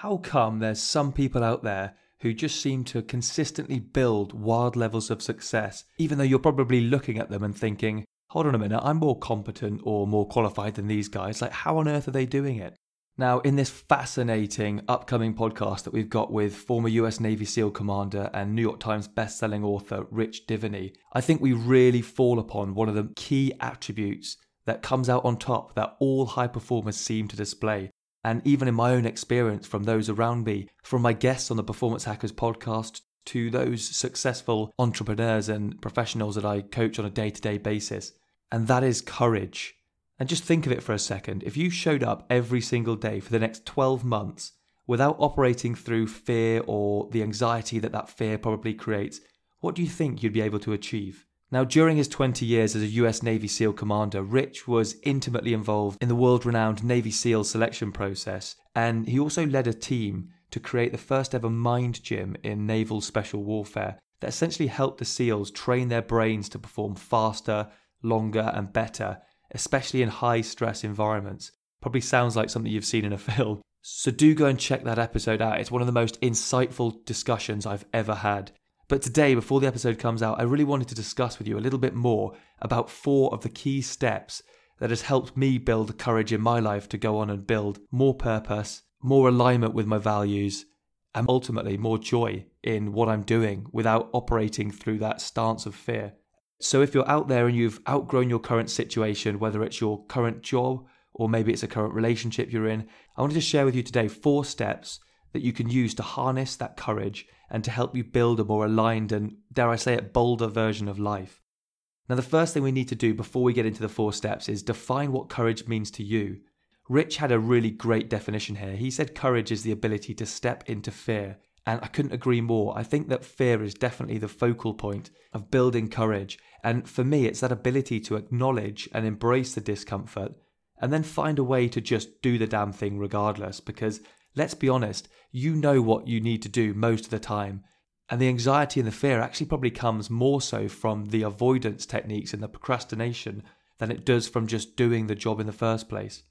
how come there's some people out there who just seem to consistently build wild levels of success, even though you're probably looking at them and thinking, hold on a minute, I'm more competent or more qualified than these guys. Like, how on earth are they doing it? Now, in this fascinating upcoming podcast that we've got with former US Navy SEAL commander and New York Times bestselling author Rich Diviney, I think we really fall upon one of the key attributes that comes out on top that all high performers seem to display. And even in my own experience from those around me, from my guests on the Performance Hackers podcast to those successful entrepreneurs and professionals that I coach on a day to day basis, and that is courage. And just think of it for a second. If you showed up every single day for the next 12 months without operating through fear or the anxiety that that fear probably creates, what do you think you'd be able to achieve? Now, during his 20 years as a US Navy SEAL commander, Rich was intimately involved in the world renowned Navy SEAL selection process, and he also led a team to create the first ever mind gym in naval special warfare that essentially helped the SEALs train their brains to perform faster, longer, and better especially in high stress environments. Probably sounds like something you've seen in a film. So do go and check that episode out. It's one of the most insightful discussions I've ever had. But today, before the episode comes out, I really wanted to discuss with you a little bit more about four of the key steps that has helped me build courage in my life to go on and build more purpose, more alignment with my values, and ultimately more joy in what I'm doing without operating through that stance of fear. So if you're out there and you've outgrown your current situation, whether it's your current job or maybe it's a current relationship you're in, I wanted to share with you today four steps that you can use to harness that courage and to help you build a more aligned and, dare I say it, bolder version of life. Now, the first thing we need to do before we get into the four steps is define what courage means to you. Rich had a really great definition here. He said courage is the ability to step into fear and I couldn't agree more. I think that fear is definitely the focal point of building courage. And for me, it's that ability to acknowledge and embrace the discomfort and then find a way to just do the damn thing regardless. Because let's be honest, you know what you need to do most of the time. And the anxiety and the fear actually probably comes more so from the avoidance techniques and the procrastination than it does from just doing the job in the first place.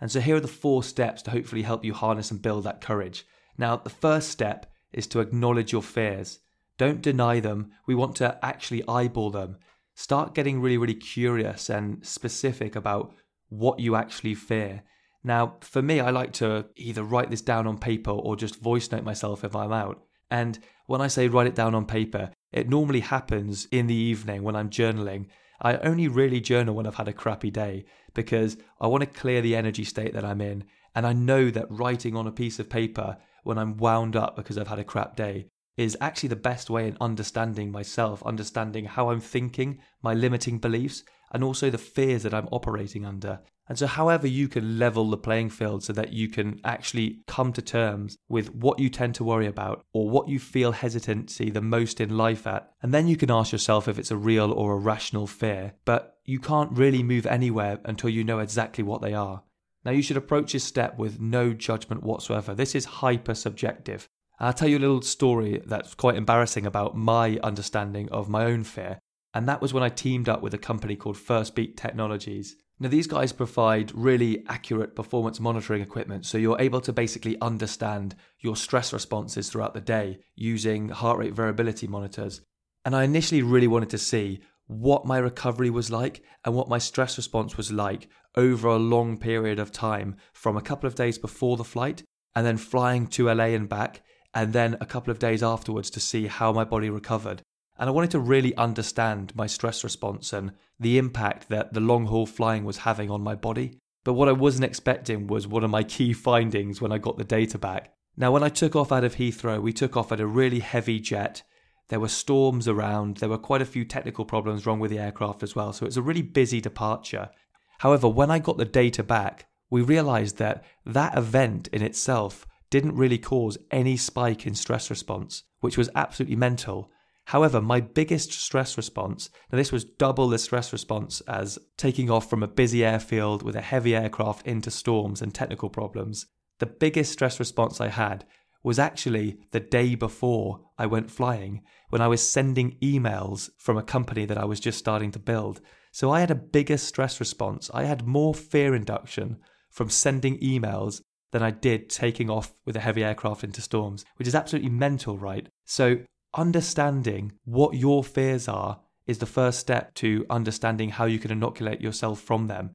And so here are the four steps to hopefully help you harness and build that courage. Now, the first step is to acknowledge your fears. Don't deny them. We want to actually eyeball them. Start getting really, really curious and specific about what you actually fear. Now, for me, I like to either write this down on paper or just voice note myself if I'm out. And when I say write it down on paper, it normally happens in the evening when I'm journaling. I only really journal when I've had a crappy day because I want to clear the energy state that I'm in. And I know that writing on a piece of paper when I'm wound up because I've had a crap day is actually the best way in understanding myself, understanding how I'm thinking, my limiting beliefs, and also the fears that I'm operating under. And so, however, you can level the playing field so that you can actually come to terms with what you tend to worry about or what you feel hesitancy the most in life at. And then you can ask yourself if it's a real or a rational fear. But you can't really move anywhere until you know exactly what they are. Now, you should approach this step with no judgment whatsoever. This is hyper subjective. I'll tell you a little story that's quite embarrassing about my understanding of my own fear. And that was when I teamed up with a company called Firstbeat Technologies. Now, these guys provide really accurate performance monitoring equipment, so you're able to basically understand your stress responses throughout the day using heart rate variability monitors. And I initially really wanted to see what my recovery was like and what my stress response was like over a long period of time from a couple of days before the flight and then flying to LA and back and then a couple of days afterwards to see how my body recovered. And I wanted to really understand my stress response and the impact that the long haul flying was having on my body. But what I wasn't expecting was one of my key findings when I got the data back. Now, when I took off out of Heathrow, we took off at a really heavy jet there were storms around. There were quite a few technical problems wrong with the aircraft as well. So it's a really busy departure. However, when I got the data back, we realized that that event in itself didn't really cause any spike in stress response, which was absolutely mental. However, my biggest stress response, now this was double the stress response as taking off from a busy airfield with a heavy aircraft into storms and technical problems. The biggest stress response I had was actually the day before I went flying when I was sending emails from a company that I was just starting to build. So I had a bigger stress response. I had more fear induction from sending emails than I did taking off with a heavy aircraft into storms, which is absolutely mental, right? So, understanding what your fears are is the first step to understanding how you can inoculate yourself from them.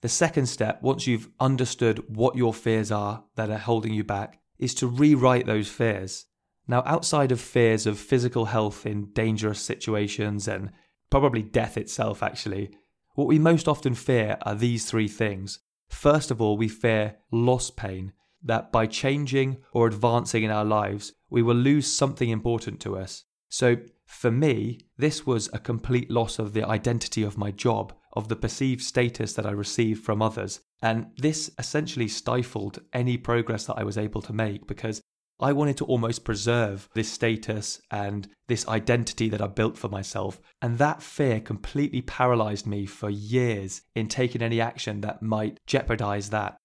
The second step, once you've understood what your fears are that are holding you back, is to rewrite those fears. Now, outside of fears of physical health in dangerous situations and probably death itself, actually, what we most often fear are these three things. First of all, we fear loss pain, that by changing or advancing in our lives, we will lose something important to us. So, for me, this was a complete loss of the identity of my job, of the perceived status that I received from others. And this essentially stifled any progress that I was able to make because I wanted to almost preserve this status and this identity that I built for myself. And that fear completely paralyzed me for years in taking any action that might jeopardize that.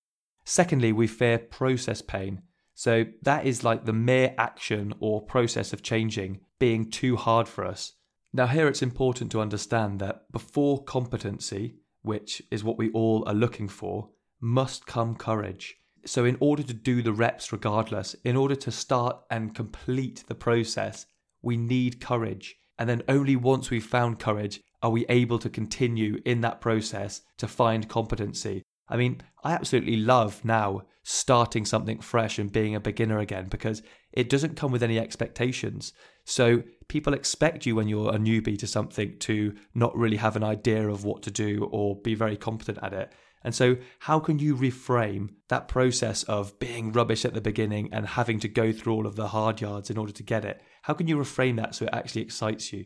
Secondly, we fear process pain. So that is like the mere action or process of changing being too hard for us. Now, here it's important to understand that before competency, which is what we all are looking for, must come courage. So, in order to do the reps regardless, in order to start and complete the process, we need courage. And then only once we've found courage are we able to continue in that process to find competency. I mean, I absolutely love now starting something fresh and being a beginner again because it doesn't come with any expectations. So people expect you when you're a newbie to something to not really have an idea of what to do or be very competent at it. And so, how can you reframe that process of being rubbish at the beginning and having to go through all of the hard yards in order to get it? How can you reframe that so it actually excites you?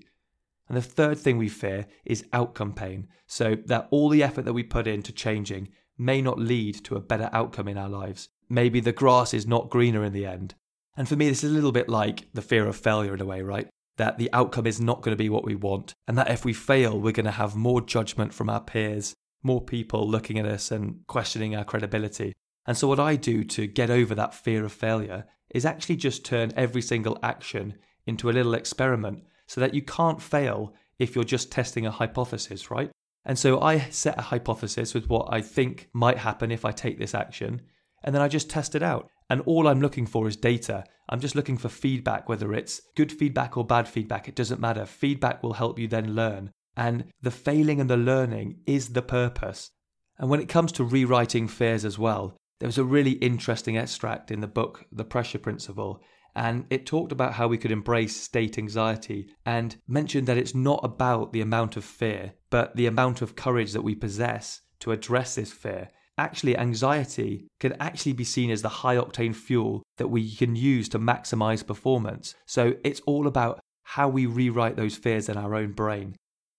And the third thing we fear is outcome pain. So, that all the effort that we put into changing may not lead to a better outcome in our lives. Maybe the grass is not greener in the end. And for me, this is a little bit like the fear of failure in a way, right? That the outcome is not going to be what we want, and that if we fail, we're going to have more judgment from our peers more people looking at us and questioning our credibility. And so, what I do to get over that fear of failure is actually just turn every single action into a little experiment so that you can't fail if you're just testing a hypothesis, right? And so, I set a hypothesis with what I think might happen if I take this action, and then I just test it out. And all I'm looking for is data. I'm just looking for feedback, whether it's good feedback or bad feedback, it doesn't matter. Feedback will help you then learn. And the failing and the learning is the purpose. And when it comes to rewriting fears as well, there was a really interesting extract in the book, The Pressure Principle, and it talked about how we could embrace state anxiety and mentioned that it's not about the amount of fear, but the amount of courage that we possess to address this fear. Actually, anxiety can actually be seen as the high octane fuel that we can use to maximize performance. So it's all about how we rewrite those fears in our own brain.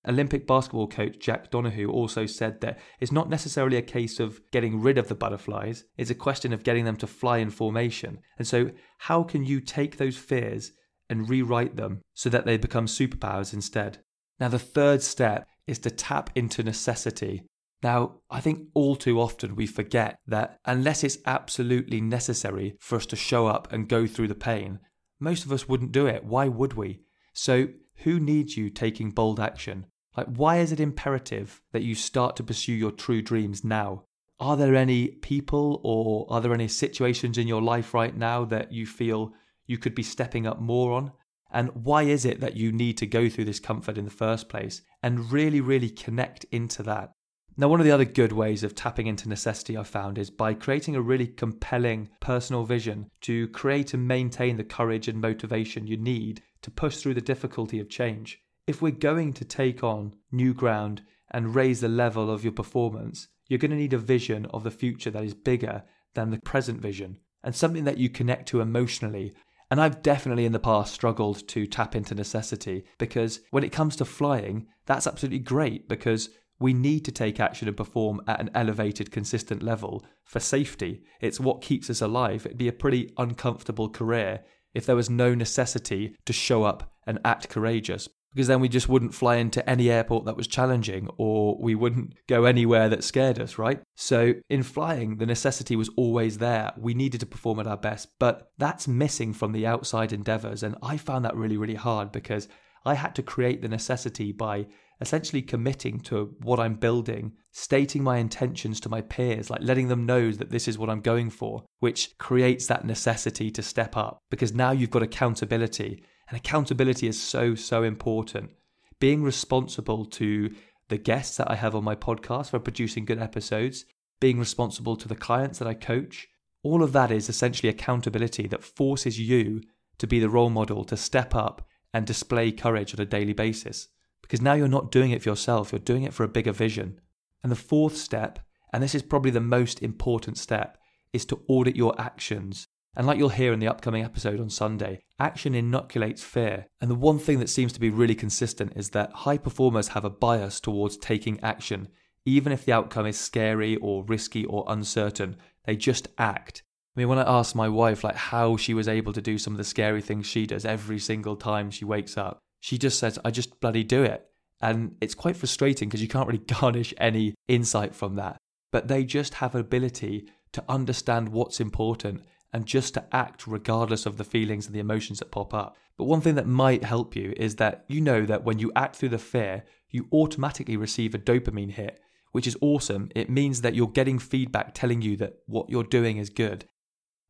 Olympic basketball coach Jack Donohue also said that it's not necessarily a case of getting rid of the butterflies, it's a question of getting them to fly in formation. And so, how can you take those fears and rewrite them so that they become superpowers instead? Now, the third step is to tap into necessity. Now, I think all too often we forget that unless it's absolutely necessary for us to show up and go through the pain, most of us wouldn't do it. Why would we? So, who needs you taking bold action? Like, why is it imperative that you start to pursue your true dreams now? Are there any people or are there any situations in your life right now that you feel you could be stepping up more on? And why is it that you need to go through this comfort in the first place? And really, really connect into that. Now, one of the other good ways of tapping into necessity I found is by creating a really compelling personal vision to create and maintain the courage and motivation you need to push through the difficulty of change if we're going to take on new ground and raise the level of your performance, you're going to need a vision of the future that is bigger than the present vision and something that you connect to emotionally. And I've definitely in the past struggled to tap into necessity because when it comes to flying, that's absolutely great because we need to take action and perform at an elevated, consistent level for safety. It's what keeps us alive. It'd be a pretty uncomfortable career if there was no necessity to show up and act courageous because then we just wouldn't fly into any airport that was challenging or we wouldn't go anywhere that scared us, right? So in flying, the necessity was always there. We needed to perform at our best, but that's missing from the outside endeavors. And I found that really, really hard because I had to create the necessity by essentially committing to what I'm building, stating my intentions to my peers, like letting them know that this is what I'm going for, which creates that necessity to step up because now you've got accountability. And accountability is so, so important. Being responsible to the guests that I have on my podcast for producing good episodes, being responsible to the clients that I coach, all of that is essentially accountability that forces you to be the role model, to step up and display courage on a daily basis. Because now you're not doing it for yourself, you're doing it for a bigger vision. And the fourth step, and this is probably the most important step, is to audit your actions. And like you'll hear in the upcoming episode on Sunday, action inoculates fear. And the one thing that seems to be really consistent is that high performers have a bias towards taking action. Even if the outcome is scary or risky or uncertain, they just act. I mean, when I asked my wife like how she was able to do some of the scary things she does every single time she wakes up, she just says, I just bloody do it. And it's quite frustrating because you can't really garnish any insight from that. But they just have an ability to understand what's important and just to act regardless of the feelings and the emotions that pop up. But one thing that might help you is that you know that when you act through the fear, you automatically receive a dopamine hit, which is awesome. It means that you're getting feedback telling you that what you're doing is good.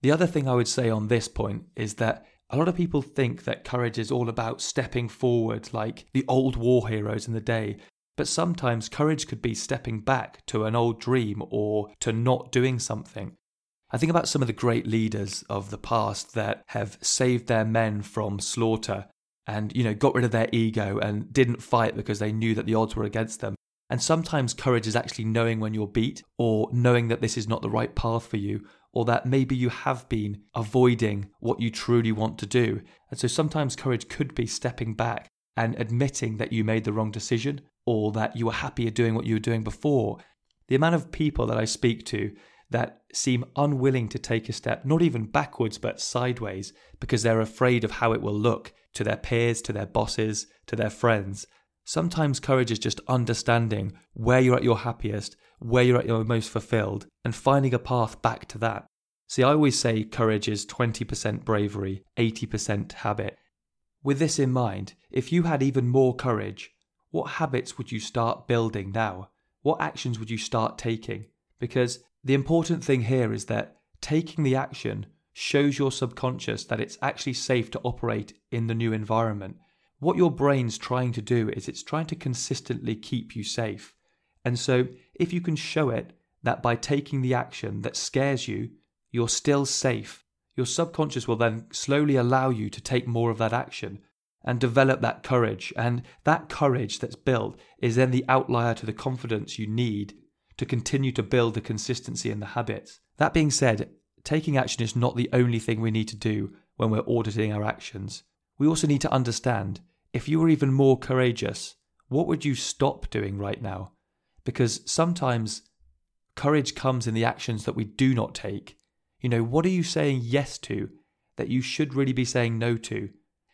The other thing I would say on this point is that a lot of people think that courage is all about stepping forward like the old war heroes in the day. But sometimes courage could be stepping back to an old dream or to not doing something. I think about some of the great leaders of the past that have saved their men from slaughter and, you know, got rid of their ego and didn't fight because they knew that the odds were against them. And sometimes courage is actually knowing when you're beat or knowing that this is not the right path for you or that maybe you have been avoiding what you truly want to do. And so sometimes courage could be stepping back and admitting that you made the wrong decision or that you were happier doing what you were doing before. The amount of people that I speak to that seem unwilling to take a step, not even backwards, but sideways, because they're afraid of how it will look to their peers, to their bosses, to their friends. Sometimes courage is just understanding where you're at your happiest where you're at your most fulfilled and finding a path back to that. See, I always say courage is 20% bravery, 80% habit. With this in mind, if you had even more courage, what habits would you start building now? What actions would you start taking? Because the important thing here is that taking the action shows your subconscious that it's actually safe to operate in the new environment. What your brain's trying to do is it's trying to consistently keep you safe. And so, if you can show it that by taking the action that scares you, you're still safe, your subconscious will then slowly allow you to take more of that action and develop that courage. And that courage that's built is then the outlier to the confidence you need to continue to build the consistency and the habits. That being said, taking action is not the only thing we need to do when we're auditing our actions. We also need to understand if you were even more courageous, what would you stop doing right now? because sometimes courage comes in the actions that we do not take. You know, what are you saying yes to that you should really be saying no to?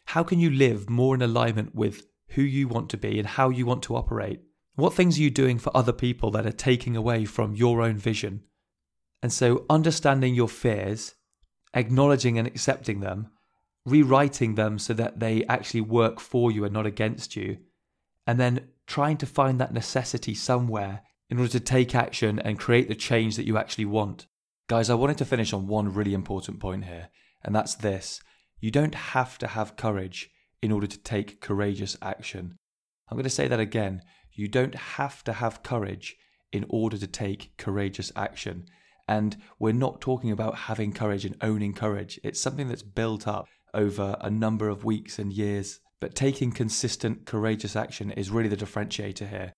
How can you live more in alignment with who you want to be and how you want to operate? What things are you doing for other people that are taking away from your own vision? And so, understanding your fears, acknowledging and accepting them, rewriting them so that they actually work for you and not against you, and then trying to find that necessity somewhere in order to take action and create the change that you actually want. Guys, I wanted to finish on one really important point here, and that's this you don't have to have courage in order to take courageous action. I'm going to say that again. You don't have to have courage in order to take courageous action. And we're not talking about having courage and owning courage. It's something that's built up over a number of weeks and years but taking consistent, courageous action is really the differentiator here.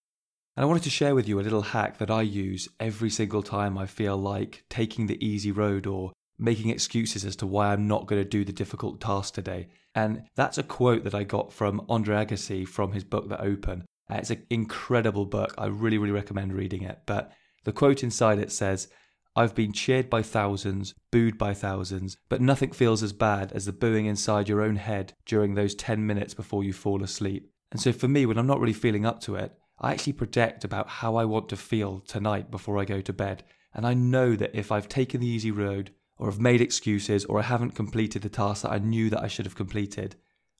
And I wanted to share with you a little hack that I use every single time I feel like taking the easy road or making excuses as to why I'm not going to do the difficult task today. And that's a quote that I got from Andre Agassi from his book, The Open. Uh, it's an incredible book. I really, really recommend reading it. But the quote inside it says, I've been cheered by thousands, booed by thousands, but nothing feels as bad as the booing inside your own head during those 10 minutes before you fall asleep. And so for me, when I'm not really feeling up to it, I actually project about how I want to feel tonight before I go to bed. And I know that if I've taken the easy road, or have made excuses, or I haven't completed the task that I knew that I should have completed,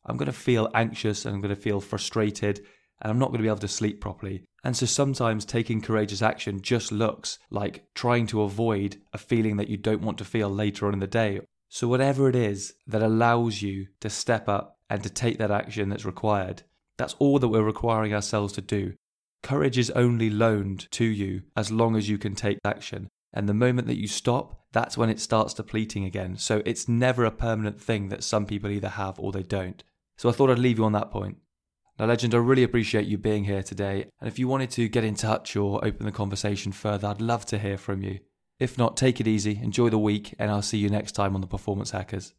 I'm going to feel anxious and I'm going to feel frustrated and I'm not going to be able to sleep properly. And so sometimes taking courageous action just looks like trying to avoid a feeling that you don't want to feel later on in the day. So, whatever it is that allows you to step up and to take that action that's required, that's all that we're requiring ourselves to do. Courage is only loaned to you as long as you can take action. And the moment that you stop, that's when it starts depleting again. So it's never a permanent thing that some people either have or they don't. So I thought I'd leave you on that point. Now, Legend, I really appreciate you being here today. And if you wanted to get in touch or open the conversation further, I'd love to hear from you. If not, take it easy, enjoy the week, and I'll see you next time on the Performance Hackers.